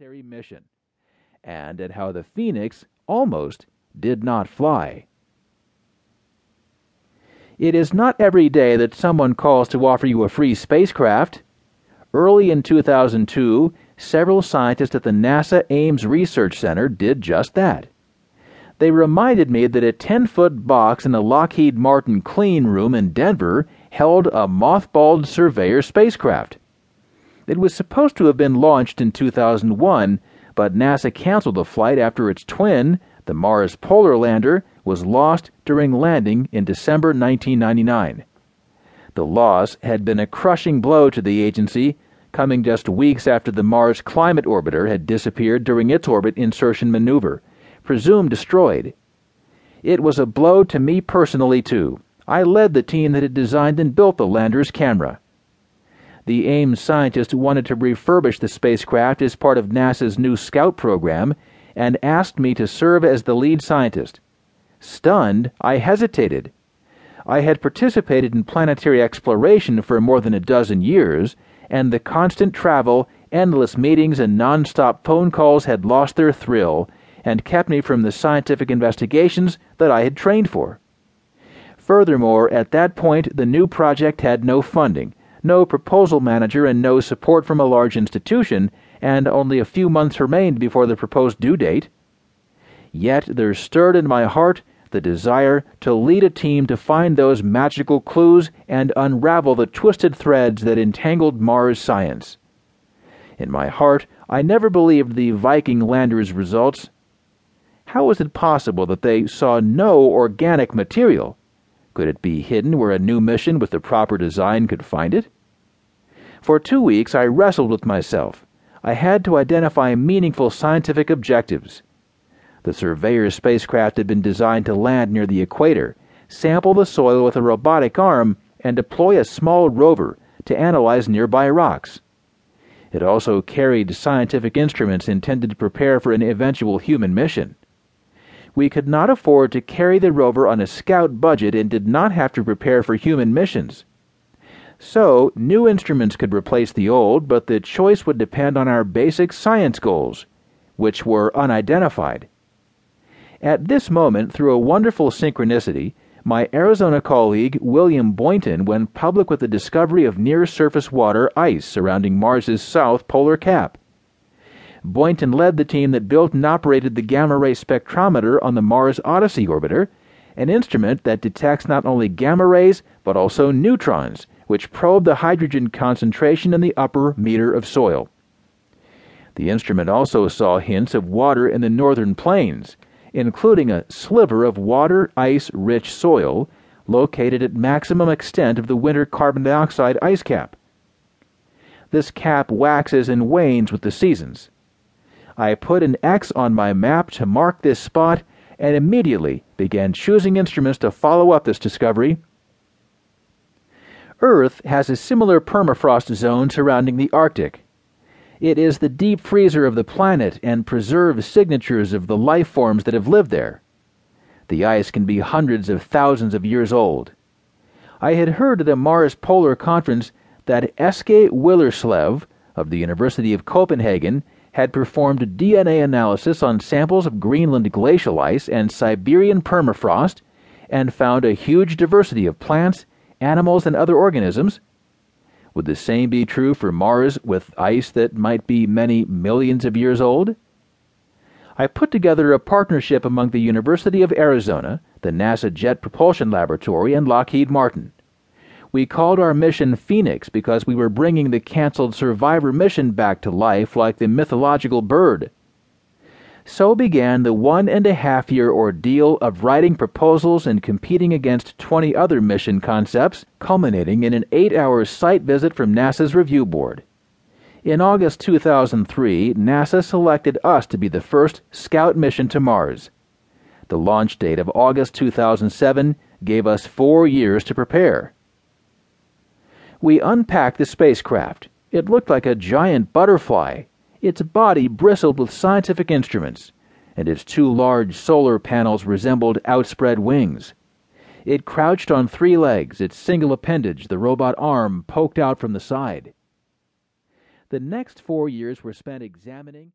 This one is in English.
planetary mission, and at how the Phoenix almost did not fly. It is not every day that someone calls to offer you a free spacecraft. Early in 2002, several scientists at the NASA Ames Research Center did just that. They reminded me that a 10 foot box in a Lockheed Martin clean room in Denver held a mothballed Surveyor spacecraft. It was supposed to have been launched in 2001, but NASA canceled the flight after its twin, the Mars Polar Lander, was lost during landing in December 1999. The loss had been a crushing blow to the agency, coming just weeks after the Mars Climate Orbiter had disappeared during its orbit insertion maneuver presumed destroyed. It was a blow to me personally, too. I led the team that had designed and built the lander's camera. The Ames scientist wanted to refurbish the spacecraft as part of NASA's new Scout program and asked me to serve as the lead scientist. Stunned, I hesitated. I had participated in planetary exploration for more than a dozen years, and the constant travel, endless meetings, and non-stop phone calls had lost their thrill and kept me from the scientific investigations that I had trained for. Furthermore, at that point, the new project had no funding, no proposal manager, and no support from a large institution, and only a few months remained before the proposed due date. Yet there stirred in my heart the desire to lead a team to find those magical clues and unravel the twisted threads that entangled Mars science. In my heart, I never believed the Viking lander's results how was it possible that they saw no organic material? Could it be hidden where a new mission with the proper design could find it? For two weeks I wrestled with myself. I had to identify meaningful scientific objectives. The Surveyor spacecraft had been designed to land near the equator, sample the soil with a robotic arm, and deploy a small rover to analyze nearby rocks. It also carried scientific instruments intended to prepare for an eventual human mission we could not afford to carry the rover on a scout budget and did not have to prepare for human missions. So, new instruments could replace the old, but the choice would depend on our basic science goals, which were unidentified. At this moment, through a wonderful synchronicity, my Arizona colleague William Boynton went public with the discovery of near surface water ice surrounding Mars's south polar cap. Boynton led the team that built and operated the gamma ray spectrometer on the Mars Odyssey orbiter, an instrument that detects not only gamma rays but also neutrons, which probe the hydrogen concentration in the upper meter of soil. The instrument also saw hints of water in the northern plains, including a sliver of water ice rich soil located at maximum extent of the winter carbon dioxide ice cap. This cap waxes and wanes with the seasons. I put an X on my map to mark this spot and immediately began choosing instruments to follow up this discovery. Earth has a similar permafrost zone surrounding the Arctic. It is the deep freezer of the planet and preserves signatures of the life forms that have lived there. The ice can be hundreds of thousands of years old. I had heard at a Mars Polar Conference that Eske Willerslev of the University of Copenhagen had performed DNA analysis on samples of Greenland glacial ice and Siberian permafrost and found a huge diversity of plants, animals, and other organisms. Would the same be true for Mars with ice that might be many millions of years old? I put together a partnership among the University of Arizona, the NASA Jet Propulsion Laboratory, and Lockheed Martin. We called our mission Phoenix because we were bringing the canceled Surveyor mission back to life like the mythological bird. So began the one and a half year ordeal of writing proposals and competing against 20 other mission concepts, culminating in an eight hour site visit from NASA's review board. In August 2003, NASA selected us to be the first scout mission to Mars. The launch date of August 2007 gave us four years to prepare. We unpacked the spacecraft. It looked like a giant butterfly. Its body bristled with scientific instruments, and its two large solar panels resembled outspread wings. It crouched on three legs, its single appendage, the robot arm, poked out from the side. The next four years were spent examining